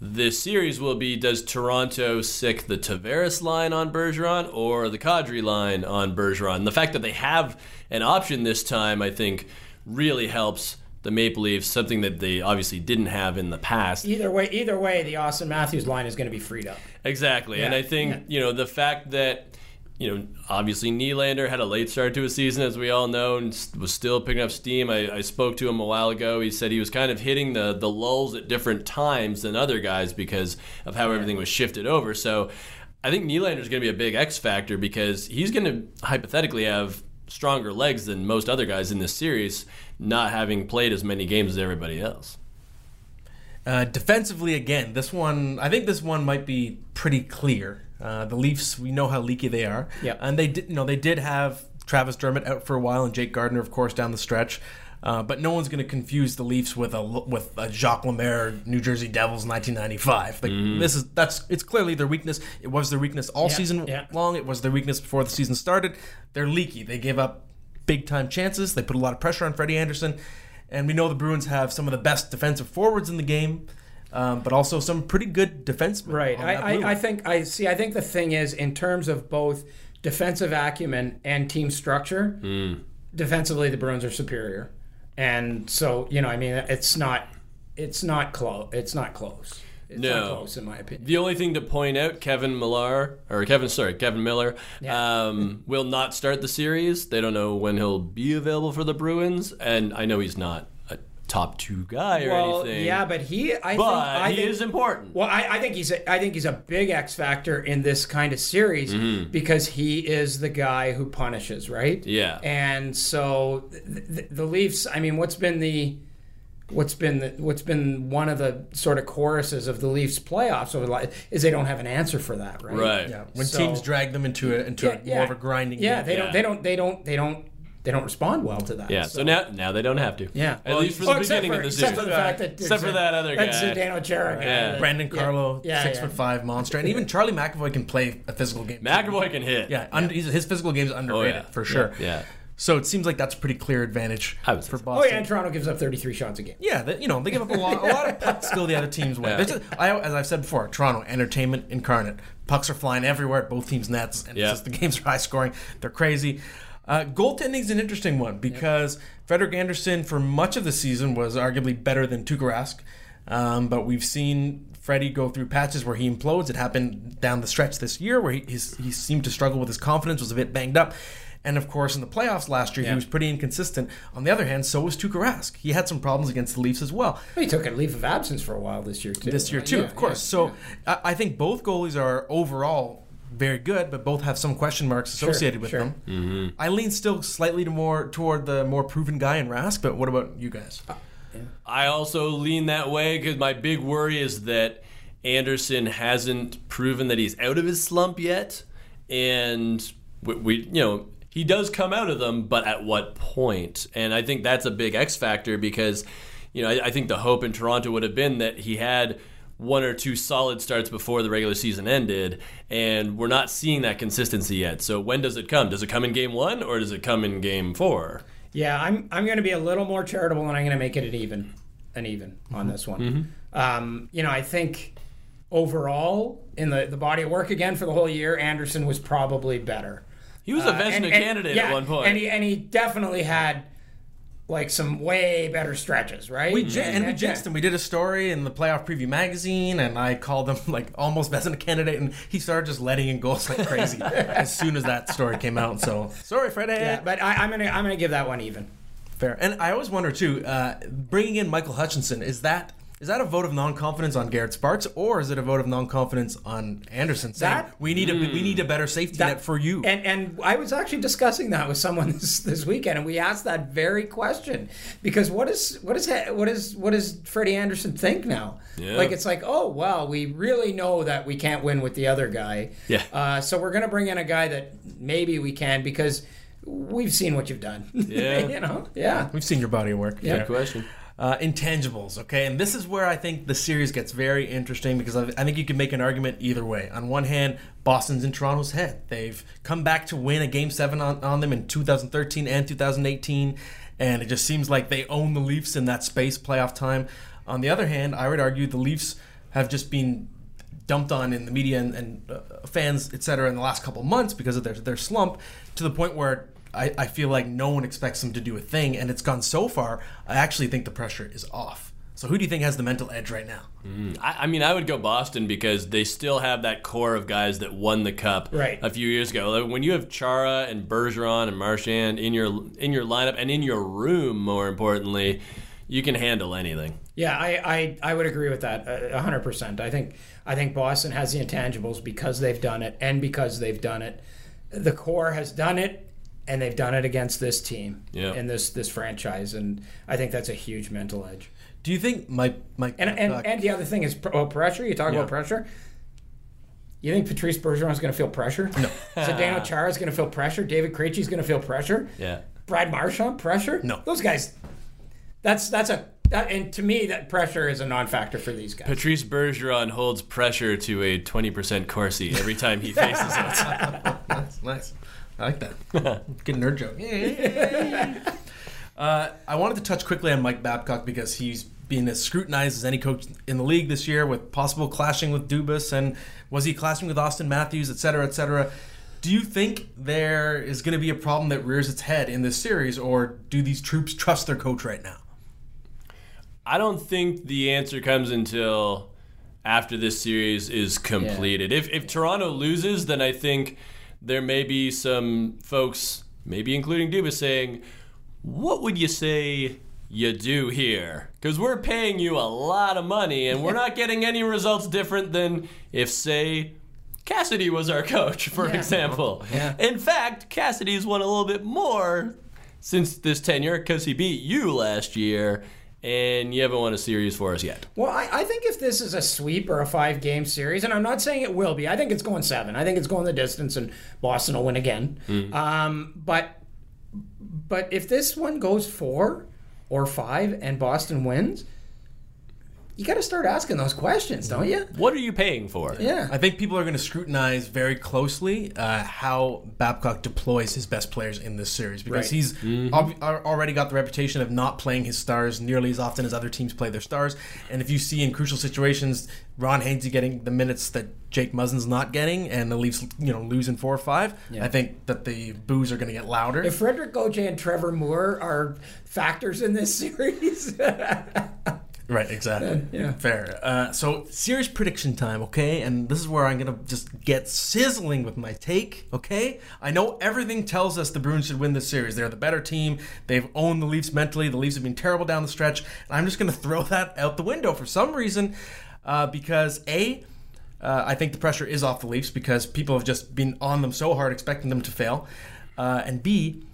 this series will be does Toronto sic the Tavares line on Bergeron or the Kadri line on Bergeron? The fact that they have an option this time, I think, really helps the Maple Leafs, something that they obviously didn't have in the past. Either way, either way, the Auston Matthews line is going to be freed up. Exactly. And I think, yeah. you know, the fact that, you know, obviously Nylander had a late start to his season, as we all know, and was still picking up steam. I, I spoke to him a while ago. He said he was kind of hitting the, the lulls at different times than other guys because of how everything was shifted over. So I think Nylander's going to be a big X factor because he's going to hypothetically have stronger legs than most other guys in this series, not having played as many games as everybody else. Uh, defensively, again, this one I think this one might be pretty clear. Uh, the Leafs, we know how leaky they are, Yeah. and they did, you know, they did have Travis Dermott out for a while and Jake Gardiner, of course, down the stretch. Uh, but no one's going to confuse the Leafs with a with a Jacques Lemaire New Jersey Devils 1995. Like this is that's it's clearly their weakness. It was their weakness all Yeah, season yeah. long. It was their weakness before the season started. They're leaky. They give up big time chances. They put a lot of pressure on Freddie Andersen, and we know the Bruins have some of the best defensive forwards in the game, um, but also some pretty good defensemen. Right. on I, that blue I, I think I see. I think the thing is, in terms of both defensive acumen and team structure, defensively the Bruins are superior, and so you know, I mean, it's not, it's not close. It's not close. It's No. not close in my opinion. The only thing to point out, Kevin Millar or Kevin, sorry, Kevan Miller, Yeah. um, will not start the series. They don't know when he'll be available for the Bruins, and I know he's not top two guy or Well, anything. yeah, but he, I but think, I he think, is important. Well, I, I think he's a, I think he's a big X factor in this kind of series Mm-hmm. because he is the guy who punishes, right? Yeah. And so the, the, the Leafs. I mean, what's been the what's been the, what's been one of the sort of choruses of the Leafs playoffs over the li- is they don't have an answer for that, right? Right. yeah, when So- teams drag them into a into a more of a grinding. Yeah, game. they Yeah. don't. They don't. They don't. They don't. They don't respond well to that. Yeah. So, now, now they don't have to. Yeah. At least for the beginning for, of the season. except for the fact that Except for that other that's guy. Zdeno Chara guy. Yeah. Brandon yeah. Carlo, Yeah, six yeah. foot five monster, and even Charlie McAvoy can play a physical game. McAvoy can hit. yeah, under, he's, his physical game is oh, underrated Oh, yeah. for sure. Yeah. So it seems like that's a pretty clear advantage I would for so. Oh Boston. yeah, and Toronto gives up 33 shots a game. Yeah, they, you know they give up a lot, a lot of pucks still the other teams win. Yeah. There's a- I, as I've said before, Toronto entertainment incarnate. Pucks are flying everywhere at both teams' nets, and Yeah. it's just the <laughs> games are high scoring. They're crazy. Uh, goaltending is an interesting one because Frederik Andersen for much of the season was arguably better than Tuukka Rask, um, but we've seen Freddie go through patches where he implodes. It happened down the stretch this year where he, he seemed to struggle with his confidence, was a bit banged up. And of course, in the playoffs last year, he was pretty inconsistent. On the other hand, so was Tuukka Rask. He had some problems against the Leafs as well He took a leave of absence for a while this year too. this year too, Yeah, of course. yeah, so I I think both goalies are overall very good, but both have some question marks associated with sure. them. Mm-hmm. I lean still slightly to more toward the more proven guy in Rask, but what about you guys? I also lean that way because my big worry is that Andersen hasn't proven that he's out of his slump yet, and we, we you know he does come out of them, but at what point? And I think that's a big X factor because you know I, I think the hope in Toronto would have been that he had one or two solid starts before the regular season ended, and we're not seeing that consistency yet. So when does it come? Does it come in game one or does it come in game four? Yeah, I'm I'm going to be a little more charitable, and I'm going to make it an even, an even on this one. Um, you know, I think overall in the the body of work again for the whole year, Andersen was probably better. He was a Uh, Vezina and- and- candidate yeah, at one and he and he definitely had like some way better stretches, right? We j- and we jinxed him. We did a story in the playoff preview magazine, and I called him like almost best in a candidate, and he started just letting in goals <laughs> like crazy as soon as that story came out. So sorry, Freddie. Yeah, but I, I'm gonna I'm gonna give that one even. Fair. And I always wonder too, uh, bringing in Michael Hutchinson is that Is that a vote of non-confidence on Garrett Sparks, or is it a vote of non-confidence on Andersen? Saying That- we need a we need a better safety That- net for you. And and I was actually discussing that with someone <laughs> this, this weekend, and we asked that very question because what is what is what is what does Freddie Andersen think now? Yeah. Like it's like, oh well, we really know that we can't win with the other guy. Yeah. Uh, so we're gonna bring in a guy that maybe we can because we've seen what you've done. <laughs> Yeah. you know. Yeah. We've seen your body of work. Yeah. Good question. Uh, intangibles, okay, and this is where I think the series gets very interesting because I I think you can make an argument either way. On one hand, Boston's in Toronto's head; they've come back to win a Game Seven on, on them in 2013 and 2018, and it just seems like they own the Leafs in that space playoff time. On the other hand, I would argue the Leafs have just been dumped on in the media and, and uh, fans, et cetera, in the last couple months because of their their slump, to the point where I, I feel like no one expects them to do a thing, and it's gone so far. I actually think the pressure is off. So who do you think has the mental edge right now? I, I mean, I would go Boston because they still have that core of guys that won the cup Right. a few years ago. Like, when you have Chara and Bergeron and Marchand in your in your lineup and in your room, more importantly, you can handle anything. Yeah, I, I, I would agree with that uh, a hundred percent. I think I think Boston has the intangibles because they've done it and because they've done it. The core has done it and they've done it against this team Yeah. and this this franchise and I think that's a huge mental edge. Do you think my Mike And and, uh, and the other thing is pr- oh, pressure. You talk Yeah. about pressure. You think Patrice Bergeron is going to feel pressure? No. <laughs> Zdeno Chara is going to feel pressure. David Krejci is going to feel pressure. Yeah. Brad Marchand pressure? No. Those guys. That's that's a that, and to me that pressure is a non-factor for these guys. Patrice Bergeron holds pressure to a 20% Corsi every time he faces it. That's <laughs> nice. I like that. <laughs> Good nerd joke. <laughs> uh, I wanted to touch quickly on Mike Babcock because he's being as scrutinized as any coach in the league this year with possible clashing with Dubas and was he clashing with Auston Matthews, et cetera, et cetera. Do you think there is going to be a problem that rears its head in this series, or do these troops trust their coach right now? I don't think the answer comes until after this series is completed. If if Toronto loses, then I think there may be some folks, maybe including Dubas, saying, "What would you say you do here?" Because we're paying you a lot of money, and we're not getting any results different than if, say. Cassidy was our coach, for Yeah. example. Yeah. In fact, Cassidy's won a little bit more since this tenure because he beat you last year, and you haven't won a series for us yet. Well, I, I think if this is a sweep or a five game series, and I'm not saying it will be, I think it's going seven. I think it's going the distance, and Boston will win again. Um, but but if this one goes four or five and Boston wins, you got to start asking those questions, don't you? What are you paying for? Yeah. I think people are going to scrutinize very closely uh, how Babcock deploys his best players in this series because Right. he's ob- al- already got the reputation of not playing his stars nearly as often as other teams play their stars. And if you see in crucial situations Ron Hainsey getting the minutes that Jake Muzzin's not getting, and the Leafs, you know, losing four or five, I think that the boos are going to get louder. If Frederik Gauthier and Trevor Moore are factors in this <laughs> series, <laughs> Right, exactly. Yeah. Fair. Uh, so, serious prediction time, okay? And this is where I'm going to just get sizzling with my take, okay? I know everything tells us the Bruins should win this series. They're the better team. They've owned the Leafs mentally. The Leafs have been terrible down the stretch. And I'm just going to throw <laughs> that out the window for some reason uh, because, A, uh, I think the pressure is off the Leafs because people have just been on them so hard, expecting them to fail. Uh, and B,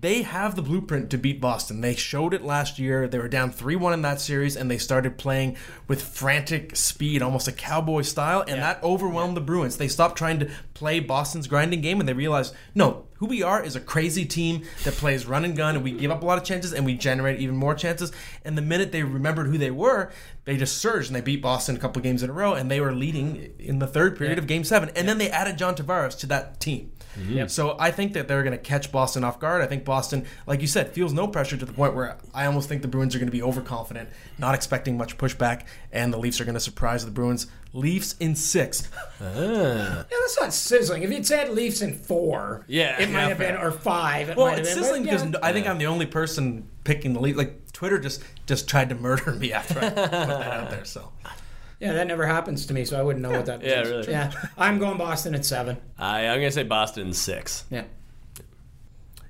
they have the blueprint to beat Boston. They showed it last year. They were down 3 1 in that series, and they started playing with frantic speed, almost a cowboy style, and that overwhelmed the Bruins. They stopped trying to play Boston's grinding game, and they realized, no, who we are is a crazy team that plays run and gun, and we give up a lot of chances, and we generate even more chances. And the minute they remembered who they were, they just surged, and they beat Boston a couple games in a row, and they were leading in the third period of Game 7. And then they added John Tavares to that team. Mm-hmm. So I think that they're going to catch Boston off guard. I think Boston, like you said, feels no pressure to the point where I almost think the Bruins are going to be overconfident, not expecting much pushback, and the Leafs are going to surprise the Bruins. Leafs in six. Ah. Yeah, that's not sizzling. If you'd said Leafs in four, Yeah, it might yeah, have been, or five, it Well, might have it's been. sizzling because yeah. I think I'm the only person picking the Leafs. Like Twitter just just tried to murder me after I put that out there. So yeah, that never happens to me, so I wouldn't know what that <laughs> Yeah, means. really. Yeah, <laughs> I'm going Boston at seven. I, I'm going to say Boston six. Yeah.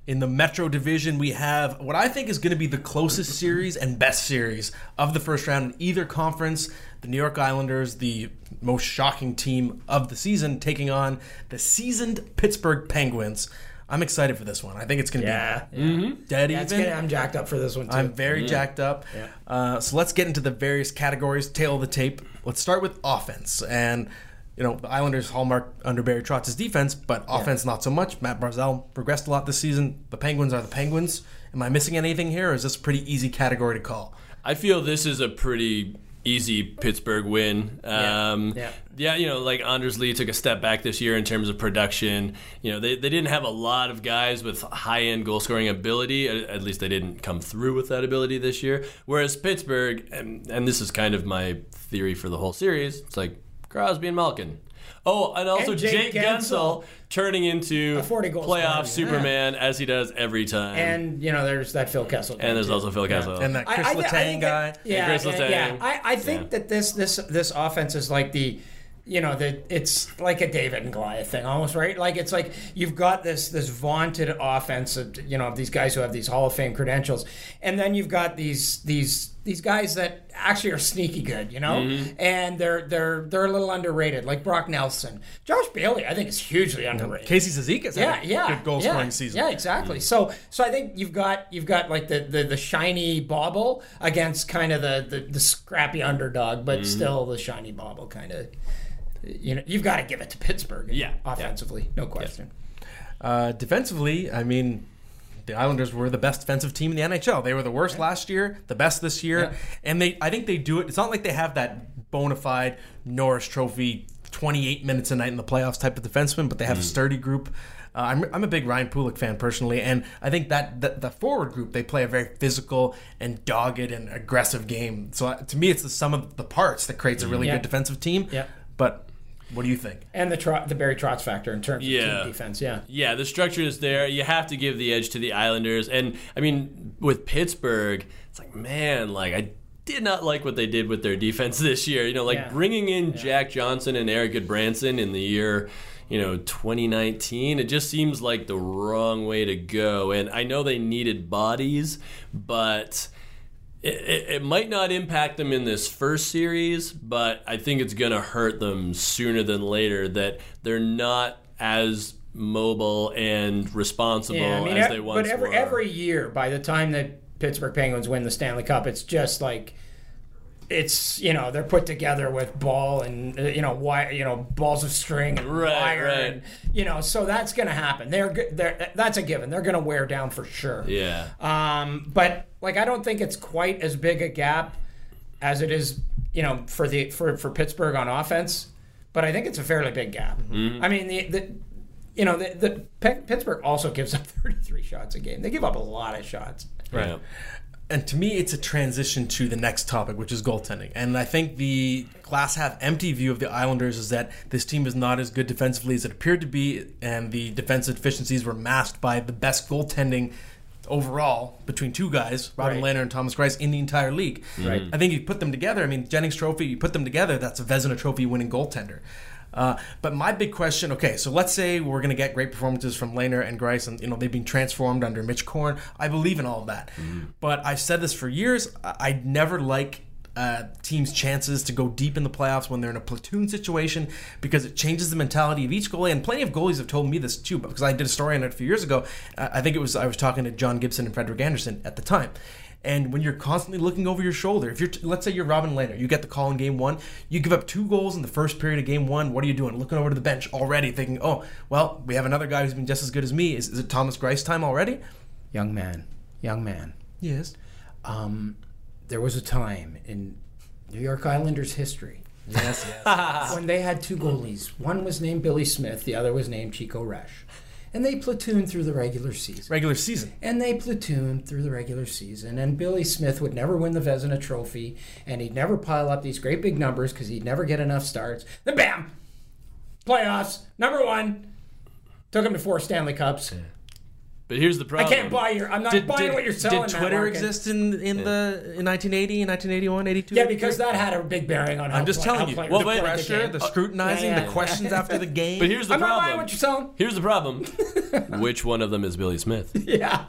In the Metro Division, we have what I think is going to be the closest series and best series of the first round in either conference. The New York Islanders, the most shocking team of the season, taking on the seasoned Pittsburgh Penguins. I'm excited for this one. I think it's going to Yeah. be dead That's even. good. I'm jacked up for this one too. I'm very jacked up. Yeah. Uh, so let's get into the various categories, tail of the tape. Let's start with offense. And, you know, the Islanders' hallmark under Barry Trotz is defense, but offense not so much. Matt Barzal progressed a lot this season. The Penguins are the Penguins. Am I missing anything here, or is this a pretty easy category to call? I feel this is a pretty easy Pittsburgh win. Um, Yeah. yeah, you know, like Anders Lee took a step back this year in terms of production. You know, they, they didn't have a lot of guys with high end goal scoring ability. At, at least they didn't come through with that ability this year. Whereas Pittsburgh, and, and this is kind of my theory for the whole series, it's like Crosby and Malkin. Oh, and also And Jake, Jake Guentzel Guentzel. turning into A 40 goal playoff scorer, yeah. Superman as he does every time. and you know, there's that Phil Kessel. And there's too. also Phil Kessel. And that Kris I- I Letang think guy. that- yeah, Kris yeah, Letang. yeah. I, I think Yeah. that this this this offense is like the you know that it's like a David and Goliath thing almost right like it's like you've got this this vaunted offense of you know of these guys who have these Hall of Fame credentials and then you've got these these these guys that actually are sneaky good you know Mm-hmm. and they're they're they're a little underrated like Brock Nelson Josh Bailey I think is hugely underrated Casey Cizikas yeah, had a yeah, good goal yeah, scoring season. Yeah, exactly. So, so I think you've got you've got like the the, the shiny bauble against kind of the, the the scrappy underdog, but Mm-hmm. still the shiny bauble kind of. You know, you've got to give it to Pittsburgh. Yeah, offensively, no question. Uh, defensively, I mean, the Islanders were the best defensive team in the NHL. They were the worst last year, the best this year, Yeah. and they. I think they do it. It's not like they have that bona fide Norris Trophy, twenty-eight minutes a night in the playoffs type of defenseman, but they have a sturdy group. Uh, I'm, I'm a big Ryan Pulock fan personally, and I think that the, the forward group they play a very physical and dogged and aggressive game. So uh, to me, it's the sum of the parts that creates a really Yeah. good defensive team. Yeah. But what do you think? And the Trot, the Barry Trotz factor in terms of team defense. Yeah. Yeah, the structure is there. You have to give the edge to the Islanders. And I mean, with Pittsburgh, it's like, man, like I did not like what they did with their defense <laughs> this year. You know, like Yeah. bringing in Jack Johnson and Erik Gudbranson in the year, you know, 2019, it just seems like the wrong way to go. And I know they needed bodies, but it, it, it might not impact them in this first series, but I think it's going to hurt them sooner than later that they're not as mobile and responsible Yeah, I mean, as they once but every were. every year, by the time that Pittsburgh Penguins win the Stanley Cup, it's just like it's you know they're put together with ball and uh, you know wire you know balls of string and Right, wire right. and you know so that's gonna happen. They're they're that's a given. They're gonna wear down for sure. yeah. Um, but like I don't think it's quite as big a gap as it is, you know, for the for for Pittsburgh on offense. But I think it's a fairly big gap. Mm-hmm. I mean, the, the you know the, the Pittsburgh also gives up <laughs> 33 shots a game. They give up a lot of shots. yeah. <laughs> And to me, it's a transition to the next topic, which is goaltending. And I think the glass half empty view of the Islanders is that this team is not as good defensively as it appeared to be, and the defensive deficiencies were masked by the best goaltending overall between two guys, Robin Right. Lehner and Thomas Greiss, in the entire league. Right. I think you put them together. I mean, Jennings Trophy, you put them together, that's a Vezina Trophy winning goaltender. Uh, but my big question, okay, so let's say we're going to get great performances from Lehner and Greiss, and you know they've been transformed under Mitch Korn. I believe in all of that, but I've said this for years. I I never like uh, teams' chances to go deep in the playoffs when they're in a platoon situation because it changes the mentality of each goalie. And plenty of goalies have told me this too, because I did a story on it a few years ago. Uh, I think it was I was talking to John Gibson and Frederik Andersen at the time. And when you're constantly looking over your shoulder, if you're, let's say you're Robin Lehner, you get the call in game one, you give up two goals in the first period of game one. What are you doing? Looking over to the bench already, thinking, oh, well, we have another guy who's been just as good as me. Is, is it Thomas Greiss time already? Young man, young man. Yes. Um, there was a time in New York Islanders history Yes, yes. <laughs> when they had two goalies. One was named Billy Smith, the other was named Chico Resch. And they platooned through the regular season. Regular season. And they platooned through the regular season. And Billy Smith would never win the Vezina Trophy, and he'd never pile up these great big numbers because he'd never get enough starts. Then, bam! Playoffs, number one. Took him to four Stanley Cups. But here's the problem. I can't buy your. I'm not buying what you're selling. Did Twitter Larkin. exist in in the in 1980, 1981, 82? Yeah, because that had a big bearing on. How I'm just play- telling how you. Well, play the the pressure, game. the scrutinizing, Yeah, yeah, the questions after the <laughs> game. But here's the I'm not buying what you're selling. Here's the problem. <laughs> Which one of them is Billy Smith? <laughs> Yeah.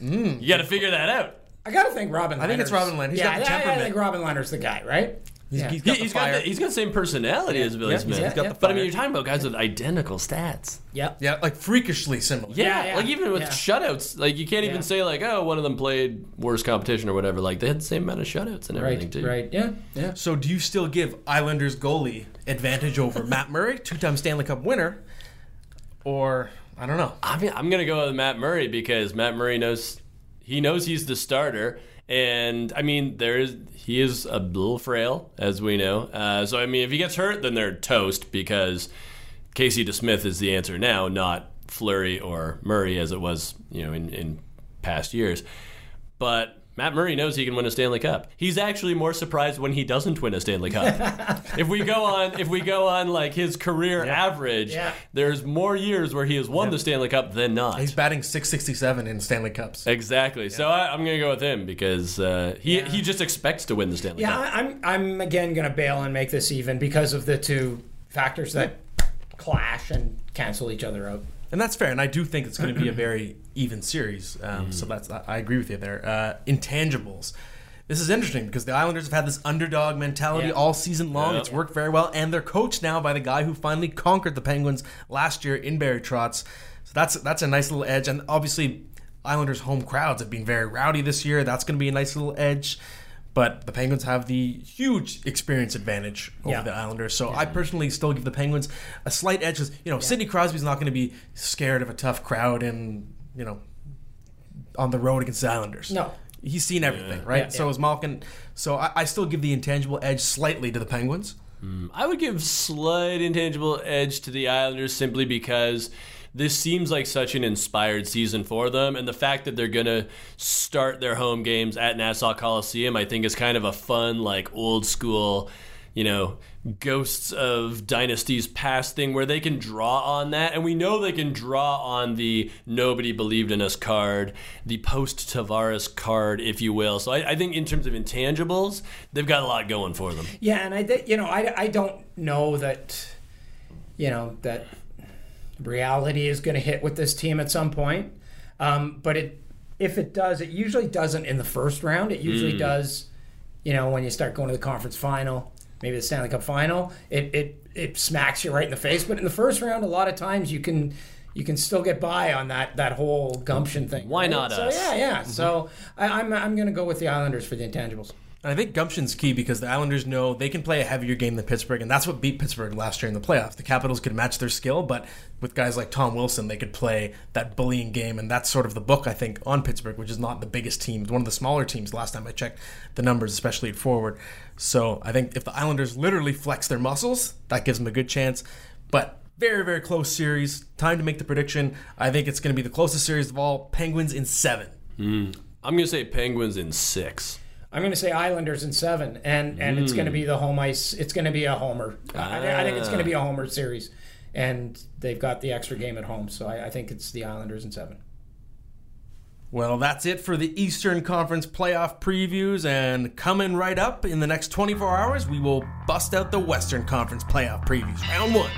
You got to figure that out. I gotta think Robin. I think it's Robin Leonard. He's yeah, got the yeah, I think Robin Leonard's the guy, right? Yeah. he's He, got the has got the, he's got the same personality as Billy Yeah, Smith. he's got the but I mean, fire. you're talking about guys with identical stats. Yep. yeah, like freakishly similar. Yeah, Yeah, yeah, like even with yeah. shutouts, like you can't even Yeah. say like, oh, one of them played worse competition or whatever. Like they had the same amount of shutouts and everything Right. too. Right. Yeah. Yeah. So, do you still give Islanders goalie advantage over <laughs> Matt Murray, two-time Stanley Cup winner, or I don't know? I mean, I'm gonna go with Matt Murray because Matt Murray knows he knows he's the starter, and I mean, there's he is a little frail, as we know. Uh, so I mean, if he gets hurt, then they're toast because Casey DeSmith is the answer now, not Fleury or Murray as it was, you know, in, in past years. But Matt Murray knows he can win a Stanley Cup. He's actually more surprised when he doesn't win a Stanley Cup. <laughs> if we go on, if we go on like his career average, Yeah. there's more years where he has won the Stanley Cup than not. He's batting 667 in Stanley Cups. Exactly. So I, I'm going to go with him because uh, he he just expects to win the Stanley Yeah, Cup. Yeah, I'm I'm again gonna bail and make this even because of the two factors that clash and cancel each other out. And that's fair. And I do think it's going to be a <clears throat> very even series. Um, So that's I agree with you there. Uh, intangibles. This is interesting because the Islanders have had this underdog mentality Yeah. all season long. Yeah. It's worked very well, and they're coached now by the guy who finally conquered the Penguins last year in Barry Trotz. So that's that's a nice little edge. And obviously, Islanders' home crowds have been very rowdy this year. That's going to be a nice little edge. But the Penguins have the huge experience advantage over Yeah. the Islanders. So I personally still give the Penguins a slight edge. 'cause, You know, Sidney Crosby's not going to be scared of a tough crowd and you know on the road against the Islanders. No. he's seen everything, right? Yeah, so yeah. is Malkin. So I, I still give the intangible edge slightly to the Penguins. Hmm. I would give slight intangible edge to the Islanders simply because this seems like such an inspired season for them, and the fact that they're gonna start their home games at Nassau Coliseum, I think, is kind of a fun, like old school, you know, ghosts of dynasties past thing where they can draw on that, and we know they can draw on the nobody believed in us card, the post Tavares card, if you will. So I, I think in terms of intangibles, they've got a lot going for them. Yeah, and I think you know I, I don't know that you know that reality is going to hit with this team at some point. Um, but it if it does, it usually doesn't in the first round. It usually does, you know, when you start going to the conference final, maybe the Stanley Cup final. It it it smacks you right in the face. But in the first round, a lot of times you can. You can still get by on that, that whole gumption thing. Why right? not so, us? Yeah, yeah. So I, I'm, I'm going to go with the Islanders for the intangibles. And I think gumption's key because the Islanders know they can play a heavier game than Pittsburgh, and that's what beat Pittsburgh last year in the playoffs. The Capitals could match their skill, but with guys like Tom Wilson, they could play that bullying game, and that's sort of the book I think on Pittsburgh, which is not the biggest team, one of the smaller teams. Last time I checked the numbers, especially at forward. So I think if the Islanders literally flex their muscles, that gives them a good chance. But very very close series. Time to make the prediction. I think it's going to be the closest series of all. Penguins in seven. Hmm. I'm going to say Penguins in six. I'm going to say Islanders in seven, and and it's going to be hmm. the home ice. It's going to be a homer. I, I think it's going to be a ah. homer series, and they've got the extra game at home, so I, I think it's the Islanders in seven. Well, that's it for the Eastern Conference playoff previews. And coming right up in the next 24 hours, we will bust out the Western Conference playoff previews. Round one.